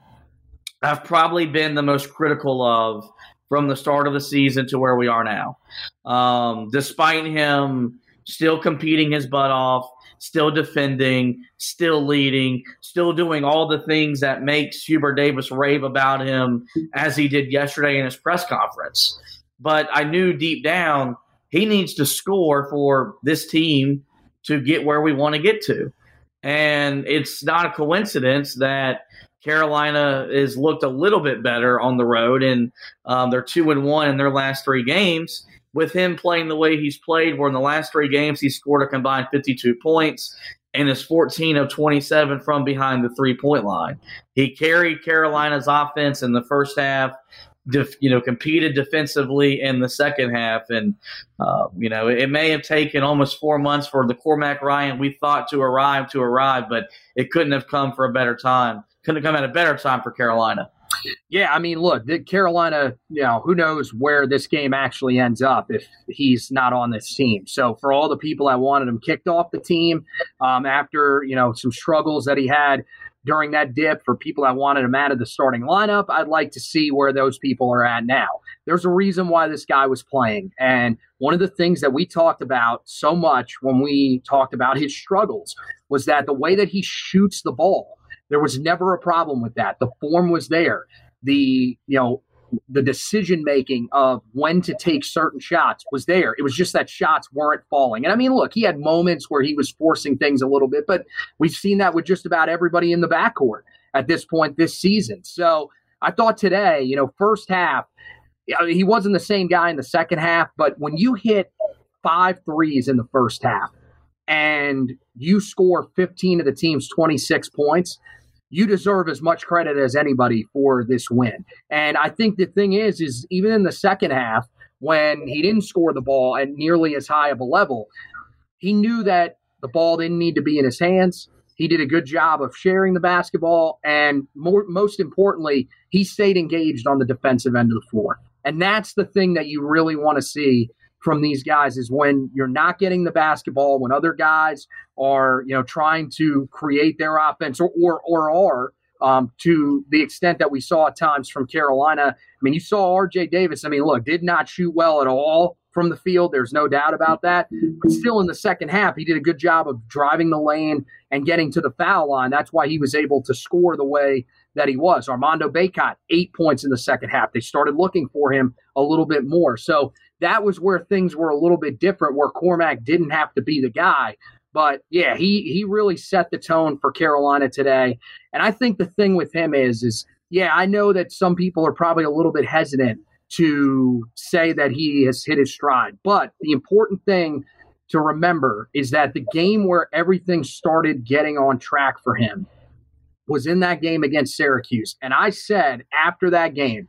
I've probably been the most critical of from the start of the season to where we are now. Um, despite him still competing his butt off, still defending, still leading, still doing all the things that makes Hubert Davis rave about him as he did yesterday in his press conference but I knew deep down he needs to score for this team to get where we want to get to. And it's not a coincidence that Carolina has looked a little bit better on the road, and um, they're two and one in their last three games. With him playing the way he's played, where in the last three games he scored a combined 52 points and is 14 of 27 from behind the three point line. He carried Carolina's offense in the first half def, you know, competed defensively in the second half. And, uh, you know, it, it, may have taken almost four months for the Cormac Ryan we thought to arrive to arrive, but it couldn't have come for a better time. Couldn't have come at a better time for Carolina. Yeah, I mean, look, the Carolina, you know, who knows where this game actually ends up if he's not on this team. So for all the people that wanted him kicked off the team um, after, you know, some struggles that he had during that dip for people that wanted him out of the starting lineup. I'd like to see where those people are at now. There's a reason why this guy was playing. And one of the things that we talked about so much when we talked about his struggles was that the way that he shoots the ball, there was never a problem with that. The form was there. The, you know, the decision making of when to take certain shots was there. It was just that shots weren't falling. And I mean, look, he had moments where he was forcing things a little bit, but we've seen that with just about everybody in the backcourt at this point this season. So I thought today, you know, first half, he wasn't the same guy in the second half, but when you hit five threes in the first half and you score 15 of the team's 26 points, you deserve as much credit as anybody for this win. And I think the thing is, is even in the second half, when he didn't score the ball at nearly as high of a level, he knew that the ball didn't need to be in his hands. He did a good job of sharing the basketball, and more, most importantly, he stayed engaged on the defensive end of the floor. And that's the thing that you really want to see from these guys is when you're not getting the basketball, when other guys are, you know, trying to create their offense or or, or are um, to the extent that we saw at times from Carolina. I mean, you saw R.J. Davis. I mean, look, did not shoot well at all from the field. There's no doubt about that. But still, in the second half, he did a good job of driving the lane and getting to the foul line. That's why he was able to score the way that he was. Armando Bacot, eight points in the second half. They started looking for him a little bit more. So that was where things were a little bit different, where Cormac didn't have to be the guy. But yeah, he he really set the tone for Carolina today. And I think the thing with him is is yeah, I know that some people are probably a little bit hesitant to say that he has hit his stride. But the important thing to remember is that the game where everything started getting on track for him was in that game against Syracuse. And I said after that game,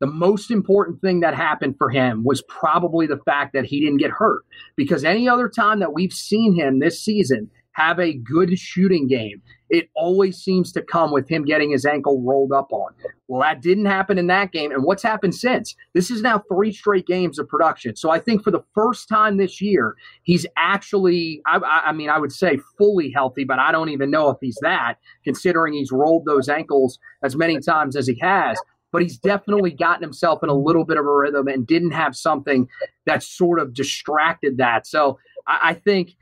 the most important thing that happened for him was probably the fact that he didn't get hurt because any other time that we've seen him this season have a good shooting game, it always seems to come with him getting his ankle rolled up on. Well, that didn't happen in that game. And what's happened since? This is now three straight games of production. So I think for the first time this year, he's actually, I, I mean, I would say fully healthy, but I don't even know if he's that, considering he's rolled those ankles as many times as he has but he's definitely gotten himself in a little bit of a rhythm and didn't have something that sort of distracted that. So I, I think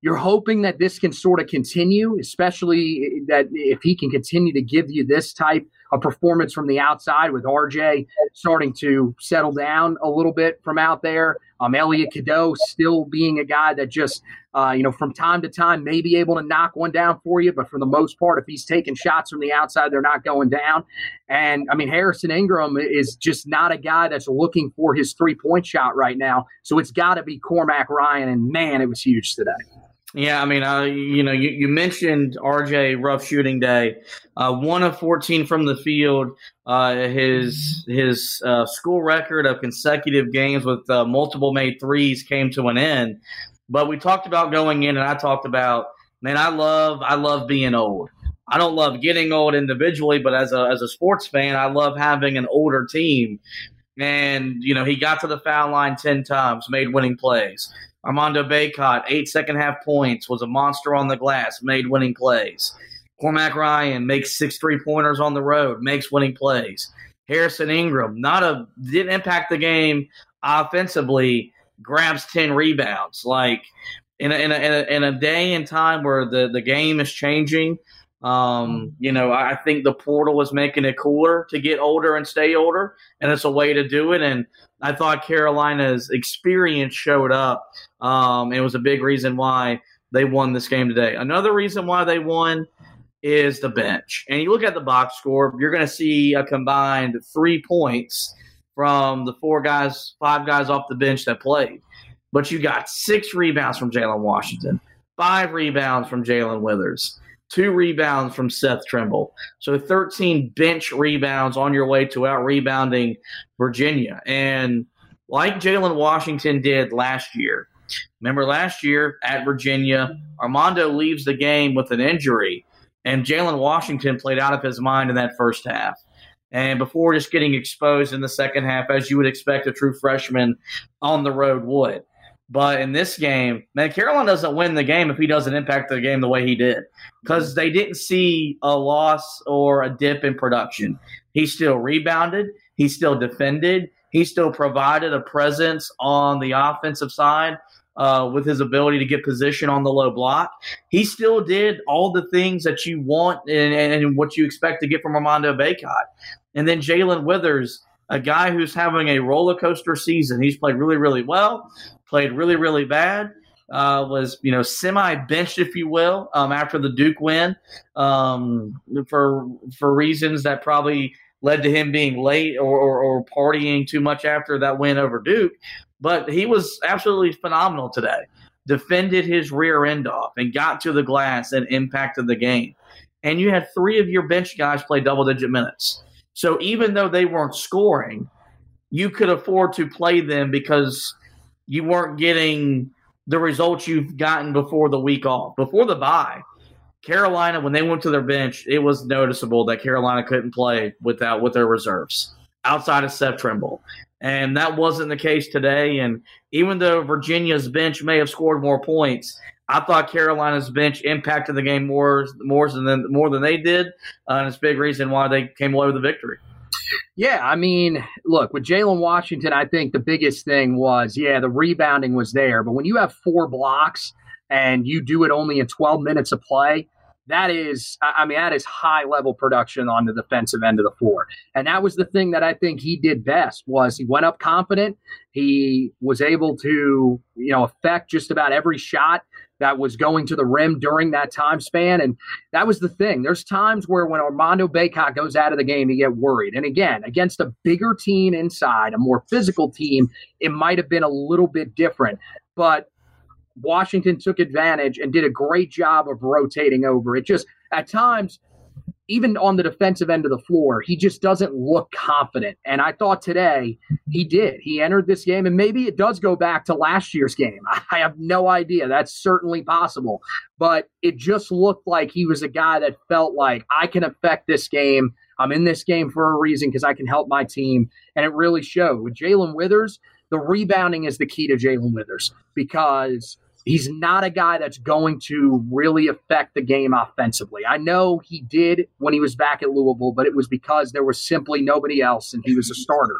you're hoping that this can sort of continue, especially that if he can continue to give you this type of performance from the outside with RJ starting to settle down a little bit from out there. Um, Elliot Cadeau still being a guy that just, uh, you know, from time to time may be able to knock one down for you, but for the most part, if he's taking shots from the outside, they're not going down. And I mean, Harrison Ingram is just not a guy that's looking for his three point shot right now. So it's got to be Cormac Ryan. And man, it was huge today. Yeah, I mean, uh, you know, you, you mentioned RJ rough shooting day, uh, one of fourteen from the field. Uh, his his uh, school record of consecutive games with uh, multiple made threes came to an end. But we talked about going in, and I talked about, man, I love I love being old. I don't love getting old individually, but as a as a sports fan, I love having an older team. And you know, he got to the foul line ten times, made winning plays. Armando Bacot, eight second half points, was a monster on the glass, made winning plays. Cormac Ryan makes six three pointers on the road, makes winning plays. Harrison Ingram, not a didn't impact the game offensively, grabs ten rebounds. Like in a, in a, in a, in a day and time where the, the game is changing, um, you know, I think the portal is making it cooler to get older and stay older, and it's a way to do it. And I thought Carolina's experience showed up. Um, it was a big reason why they won this game today. Another reason why they won is the bench. And you look at the box score, you're going to see a combined three points from the four guys, five guys off the bench that played. But you got six rebounds from Jalen Washington, five rebounds from Jae'Lyn Withers, two rebounds from Seth Trimble. So 13 bench rebounds on your way to out rebounding Virginia. And like Jalen Washington did last year, remember last year at Virginia, Armando leaves the game with an injury, and Jalen Washington played out of his mind in that first half. And before just getting exposed in the second half, as you would expect a true freshman on the road would. But in this game, man, Carolina doesn't win the game if he doesn't impact the game the way he did because they didn't see a loss or a dip in production. He still rebounded, he still defended, he still provided a presence on the offensive side uh, with his ability to get position on the low block. He still did all the things that you want and, and what you expect to get from Armando Bacot. And then Jae'Lyn Withers, a guy who's having a roller coaster season. He's played really, really well played really, really bad. Uh, was you know semi benched, if you will, um, after the Duke win, um, for for reasons that probably led to him being late or, or, or partying too much after that win over Duke. But he was absolutely phenomenal today. Defended his rear end off and got to the glass and impacted the game. And you had three of your bench guys play double digit minutes. So even though they weren't scoring, you could afford to play them because you weren't getting the results you've gotten before the week off. Before the bye, Carolina, when they went to their bench, it was noticeable that Carolina couldn't play without with their reserves outside of Seth Trimble. And that wasn't the case today. And even though Virginia's bench may have scored more points, I thought Carolina's bench impacted the game more more than more than they did, uh, and it's a big reason why they came away with the victory. Yeah, I mean, look, with Jalen Washington, I think the biggest thing was, yeah, the rebounding was there. But when you have four blocks and you do it only in 12 minutes of play, that is, I mean, that is high level production on the defensive end of the floor. And that was the thing that I think he did best was he went up confident. He was able to, you know, affect just about every shot that was going to the rim during that time span. And that was the thing. There's times where when Armando Bacot goes out of the game, you get worried. And again, against a bigger team inside, a more physical team, it might have been a little bit different. But Washington took advantage and did a great job of rotating over. It just, at times, even on the defensive end of the floor, he just doesn't look confident. And I thought today he did. He entered this game, and maybe it does go back to last year's game. I have no idea. That's certainly possible. But it just looked like he was a guy that felt like I can affect this game. I'm in this game for a reason because I can help my team. And it really showed. With Jae'Lyn Withers, the rebounding is the key to Jae'Lyn Withers because he's not a guy that's going to really affect the game offensively. I know he did when he was back at Louisville, but it was because there was simply nobody else and he was a starter.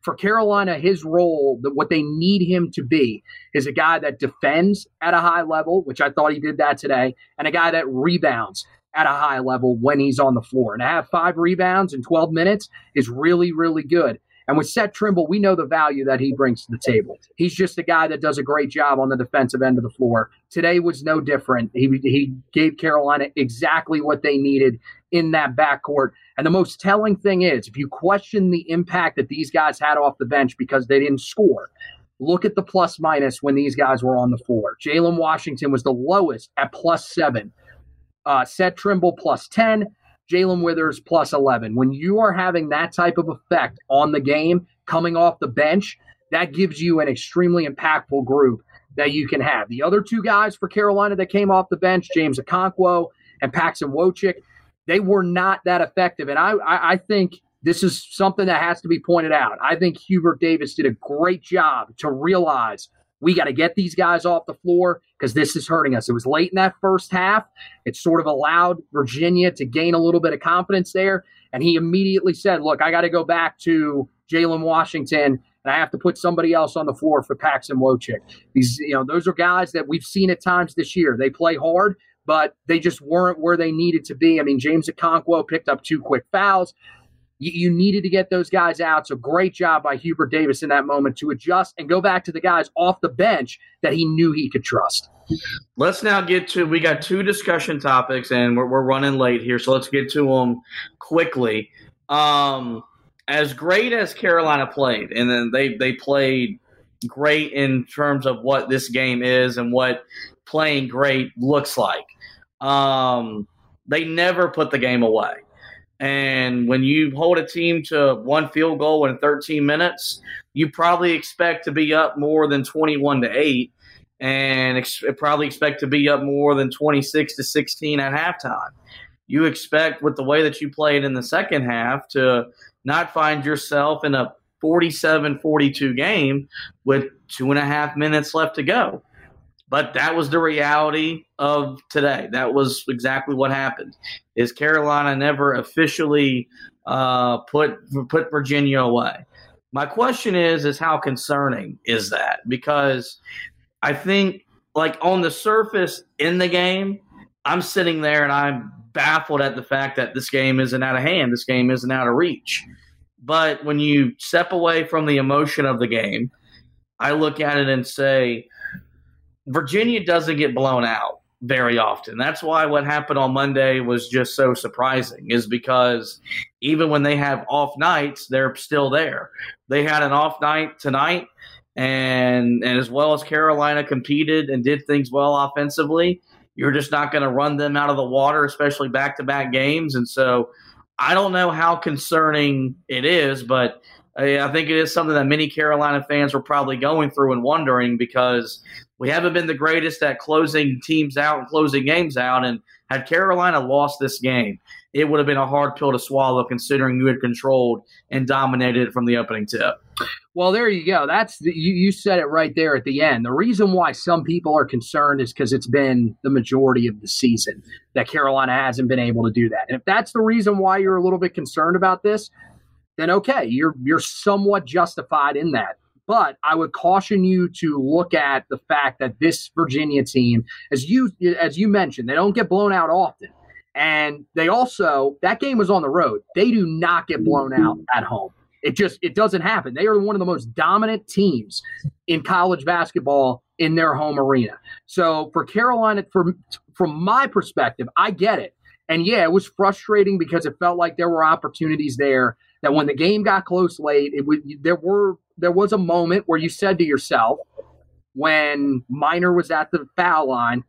For Carolina, his role, what they need him to be, is a guy that defends at a high level, which I thought he did that today, and a guy that rebounds at a high level when he's on the floor. And to have five rebounds in 12 minutes is really, really good. And with Seth Trimble, we know the value that he brings to the table. He's just a guy that does a great job on the defensive end of the floor. Today was no different. He, he gave Carolina exactly what they needed in that backcourt. And the most telling thing is, if you question the impact that these guys had off the bench because they didn't score, look at the plus minus when these guys were on the floor. Jalen Washington was the lowest at plus seven. Uh, Seth Trimble plus 10. Jae'Lyn Withers plus 11. When you are having that type of effect on the game coming off the bench, that gives you an extremely impactful group that you can have. The other two guys for Carolina that came off the bench, James Okonkwo and Paxson Wojcik, they were not that effective. And I, I, I think this is something that has to be pointed out. I think Hubert Davis did a great job to realize – we got to get these guys off the floor because this is hurting us. It was late in that first half. It sort of allowed Virginia to gain a little bit of confidence there. And he immediately said, Look, I got to go back to Jalen Washington and I have to put somebody else on the floor for Paxson Wojcik. These, you know, those are guys that we've seen at times this year. They play hard, but they just weren't where they needed to be. I mean, James Okonkwo picked up two quick fouls you, needed to get those guys out. So great job by Hubert Davis in that moment to adjust and go back to the guys off the bench that he knew he could trust. Let's now get to we got two discussion topics and we're, we're running late here, so let's get to them quickly. Um, as great as Carolina played, and then they they played great in terms of what this game is and what playing great looks like. Um, they never put the game away. And when you hold a team to one field goal in 13 minutes, you probably expect to be up more than 21 to 8 and ex- probably expect to be up more than 26 to 16 at halftime. You expect, with the way that you played in the second half, to not find yourself in a 47 42 game with two and a half minutes left to go. But that was the reality of today. That was exactly what happened. Is Carolina never officially uh, put put Virginia away? My question is is how concerning is that? Because I think like on the surface in the game, I'm sitting there and I'm baffled at the fact that this game isn't out of hand. This game isn't out of reach. But when you step away from the emotion of the game, I look at it and say, Virginia doesn't get blown out very often. That's why what happened on Monday was just so surprising, is because even when they have off nights, they're still there. They had an off night tonight, and and as well as Carolina competed and did things well offensively, you're just not going to run them out of the water, especially back to back games. And so I don't know how concerning it is, but I think it is something that many Carolina fans were probably going through and wondering because we haven't been the greatest at closing teams out and closing games out. And had Carolina lost this game, it would have been a hard pill to swallow considering you had controlled and dominated from the opening tip. Well, there you go. That's the, you, you said it right there at the end. The reason why some people are concerned is because it's been the majority of the season that Carolina hasn't been able to do that. And if that's the reason why you're a little bit concerned about this, then okay, you're you're somewhat justified in that. But I would caution you to look at the fact that this Virginia team, as you as you mentioned, they don't get blown out often. And they also that game was on the road. They do not get blown mm-hmm. out at home. It just it doesn't happen. They are one of the most dominant teams in college basketball in their home arena. So for Carolina, from from my perspective, I get it. And yeah, it was frustrating because it felt like there were opportunities there that when the game got close late, it would there were there was a moment where you said to yourself when Minor was at the foul line,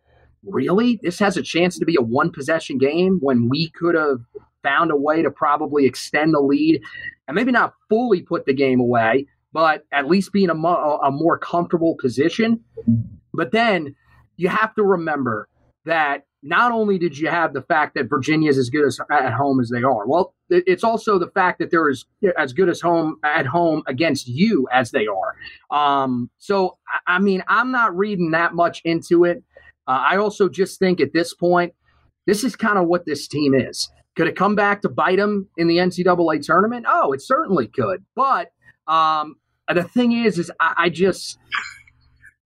really, this has a chance to be a one possession game when we could have found a way to probably extend the lead and maybe not fully put the game away, but at least be in a, mo- a more comfortable position. But then you have to remember that not only did you have the fact that Virginia is as good as at home as they are, well, it's also the fact that they're as as good as home at home against you as they are. Um, so, I mean, I'm not reading that much into it. Uh, I also just think at this point, this is kind of what this team is. Could it come back to bite them in the NCAA tournament? Oh, it certainly could. But um, the thing is, is I, I just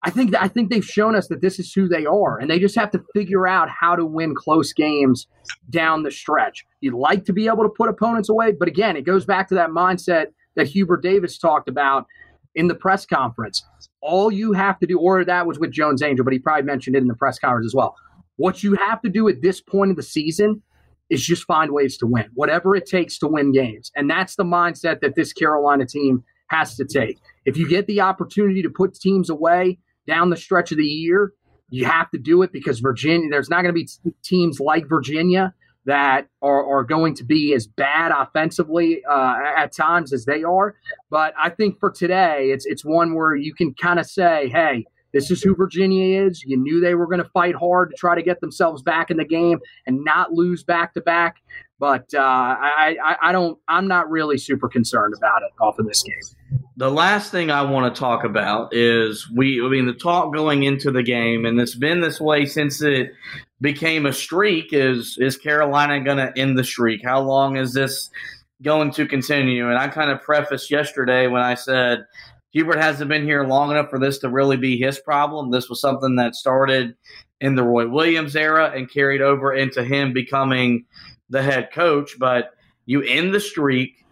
I think I think they've shown us that this is who they are, and they just have to figure out how to win close games down the stretch. You'd like to be able to put opponents away, but again, it goes back to that mindset that Hubert Davis talked about in the press conference. All you have to do, or that was with Jones Angell, but he probably mentioned it in the press conference as well. What you have to do at this point of the season is just find ways to win, whatever it takes to win games, and that's the mindset that this Carolina team has to take. If you get the opportunity to put teams away down the stretch of the year, you have to do it because Virginia, there's not going to be teams like Virginia that are, are going to be as bad offensively uh, at times as they are. But I think for today, it's it's one where you can kind of say, hey, this is who Virginia is. You knew they were going to fight hard to try to get themselves back in the game and not lose back to back. But uh, I, I, I don't. I'm not really super concerned about it off of this game. The last thing I want to talk about is we. I mean, the talk going into the game, and it's been this way since it became a streak. Is is Carolina going to end the streak? How long is this going to continue? And I kind of prefaced yesterday when I said Hubert hasn't been here long enough for this to really be his problem. This was something that started in the Roy Williams era and carried over into him becoming the head coach, but you end the streak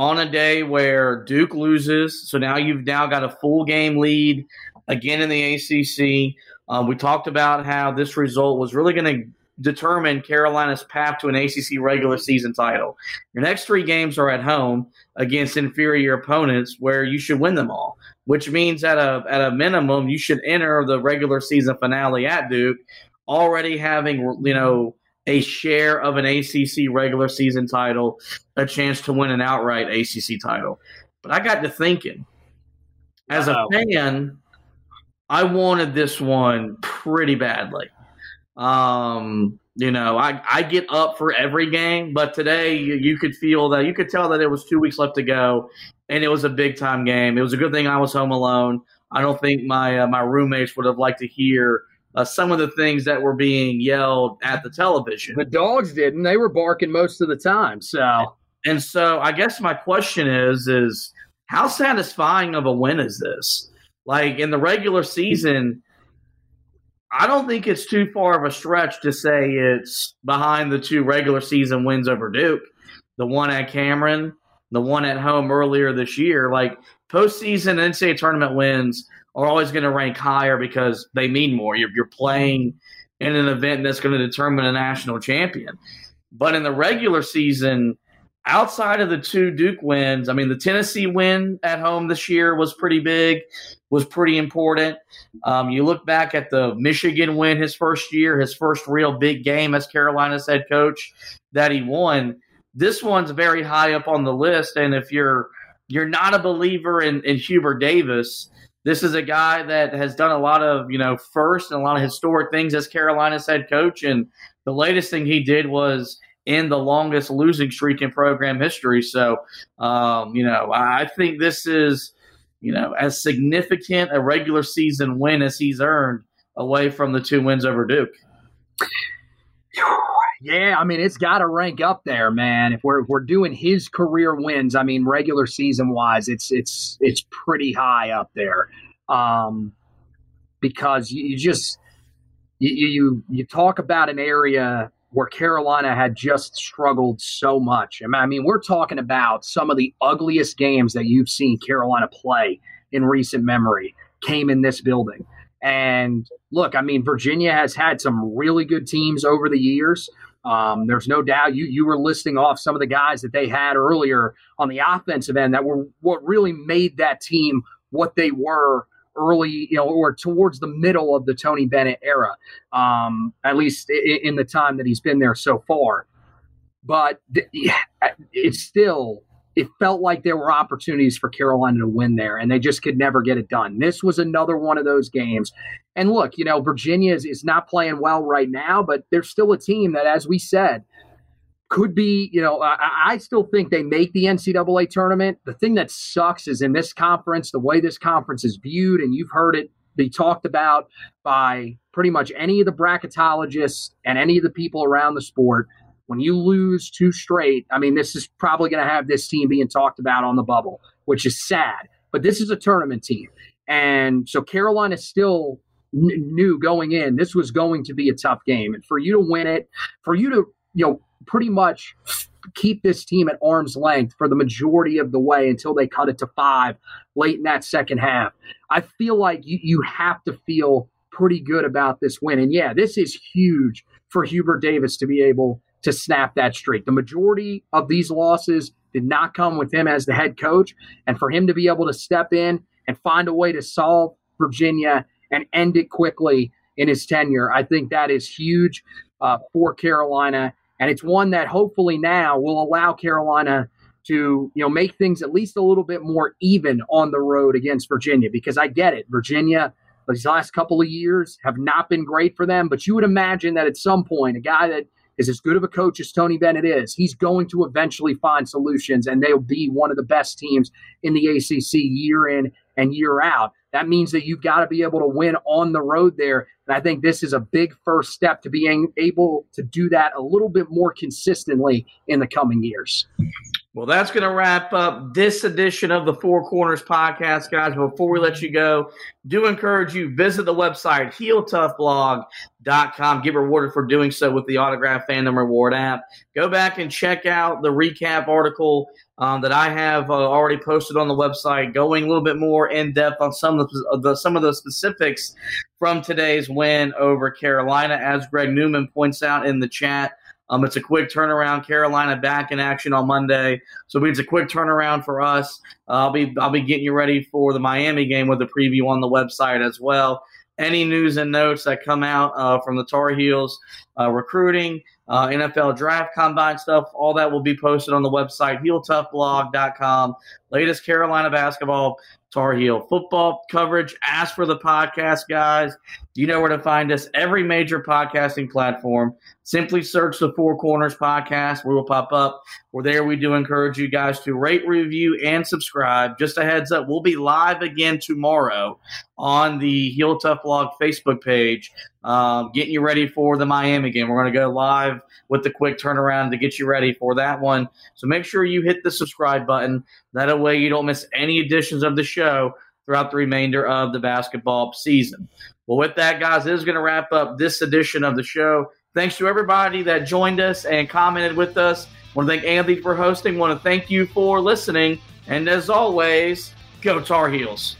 on a day where Duke loses. So now you've now got a full game lead again in the ACC. Uh, we talked about how this result was really going to determine Carolina's path to an ACC regular season title. Your next three games are at home against inferior opponents where you should win them all, which means at a at a minimum you should enter the regular season finale at Duke already having you know a share of an ACC regular season title, a chance to win an outright ACC title. But I got to thinking, as a fan, I wanted this one pretty badly. Um, you know, I, I get up for every game, but today you, you could feel that you could tell that it was two weeks left to go, and it was a big time game. It was a good thing I was home alone. I don't think my uh, my roommates would have liked to hear uh, some of the things that were being yelled at the television. The dogs didn't. They were barking most of the time. So, and so I guess my question is, is how satisfying of a win is this? Like in the regular season, I don't think it's too far of a stretch to say it's behind the two regular season wins over Duke, the one at Cameron, the one at home earlier this year. Like postseason NCAA tournament wins are always going to rank higher because they mean more. You're, you're playing in an event that's going to determine a national champion. But in the regular season, outside of the two Duke wins, I mean, the Tennessee win at home this year was pretty big, was pretty important. Um, you look back at the Michigan win his first year, his first real big game as Carolina's head coach that he won. This one's very high up on the list, and if you're you're not a believer in, in Hubert Davis, this is a guy that has done a lot of, you know, first and a lot of historic things as Carolina's head coach. And the latest thing he did was in the longest losing streak in program history. So, um, you know, I think this is, you know, as significant a regular season win as he's earned away from the two wins over Duke. Yeah, I mean it's got to rank up there, man. If we're if we're doing his career wins, I mean regular season wise, it's it's it's pretty high up there. Um, because you, you just you, you you talk about an area where Carolina had just struggled so much. I mean, we're talking about some of the ugliest games that you've seen Carolina play in recent memory came in this building. And look, I mean, Virginia has had some really good teams over the years. Um, there's no doubt you you were listing off some of the guys that they had earlier on the offensive end that were what really made that team what they were early, you know, or towards the middle of the Tony Bennett era, um, at least in, in the time that he's been there so far. but it's still it felt like there were opportunities for Carolina to win there, and they just could never get it done. This was another one of those games. And look, you know, Virginia is, is not playing well right now, but they're still a team that, as we said, could be, you know, I, I, still think they make the NCAA tournament. The thing that sucks is in this conference, the way this conference is viewed, and you've heard it be talked about by pretty much any of the bracketologists and any of the people around the sport when you lose two straight, I mean, this is probably going to have this team being talked about on the bubble, which is sad. But this is a tournament team. And so Carolina still n- knew going in this was going to be a tough game. And for you to win it, for you to, you know, pretty much keep this team at arm's length for the majority of the way until they cut it to five late in that second half. I feel like you, you have to feel pretty good about this win. And yeah, this is huge for Hubert Davis to be able to snap that streak. The majority of these losses did not come with him as the head coach. And for him to be able to step in and find a way to solve Virginia and end it quickly in his tenure, I think that is huge uh, for Carolina. And it's one that hopefully now will allow Carolina to you know make things at least a little bit more even on the road against Virginia because I get it. Virginia these last couple of years have not been great for them, but you would imagine that at some point a guy that is as good of a coach as Tony Bennett is, he's going to eventually find solutions and they'll be one of the best teams in the ACC year in and year out. That means that you've got to be able to win on the road there. And I think this is a big first step to being able to do that a little bit more consistently in the coming years. Well, that's going to wrap up this edition of the Four Corners podcast, guys. Before we let you go, do encourage you visit the website heeltoughblog.com. Get rewarded for doing so with the Autograph Fandom Reward app. Go back and check out the recap article um, that I have uh, already posted on the website, going a little bit more in depth on some of the, the some of the specifics from today's win over Carolina, as Greg Newman points out in the chat. Um, it's a quick turnaround. Carolina back in action on Monday, so it's a quick turnaround for us. Uh, I'll be I'll be getting you ready for the Miami game with a preview on the website as well. Any news and notes that come out uh, from the Tar Heels uh, recruiting, uh, NFL draft combine stuff, all that will be posted on the website heeltoughblog.com. Latest Carolina basketball Tar Heel football coverage. Ask for the podcast, guys. You know where to find us. Every major podcasting platform. Simply search the Four Corners Podcast. We will pop up. We're there. We do encourage you guys to rate, review, and subscribe. Just a heads up, we'll be live again tomorrow on the Heel Tough Blog Facebook page, um, getting you ready for the Miami game. We're going to go live with the quick turnaround to get you ready for that one. So make sure you hit the subscribe button. That way you don't miss any editions of the show throughout the remainder of the basketball season. Well, with that, guys, is going to wrap up this edition of the show. Thanks to everybody that joined us and commented with us. Want to thank Andy for hosting. Want to thank you for listening. And as always, go Tar Heels.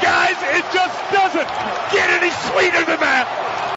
Guys, it just doesn't get any sweeter than that.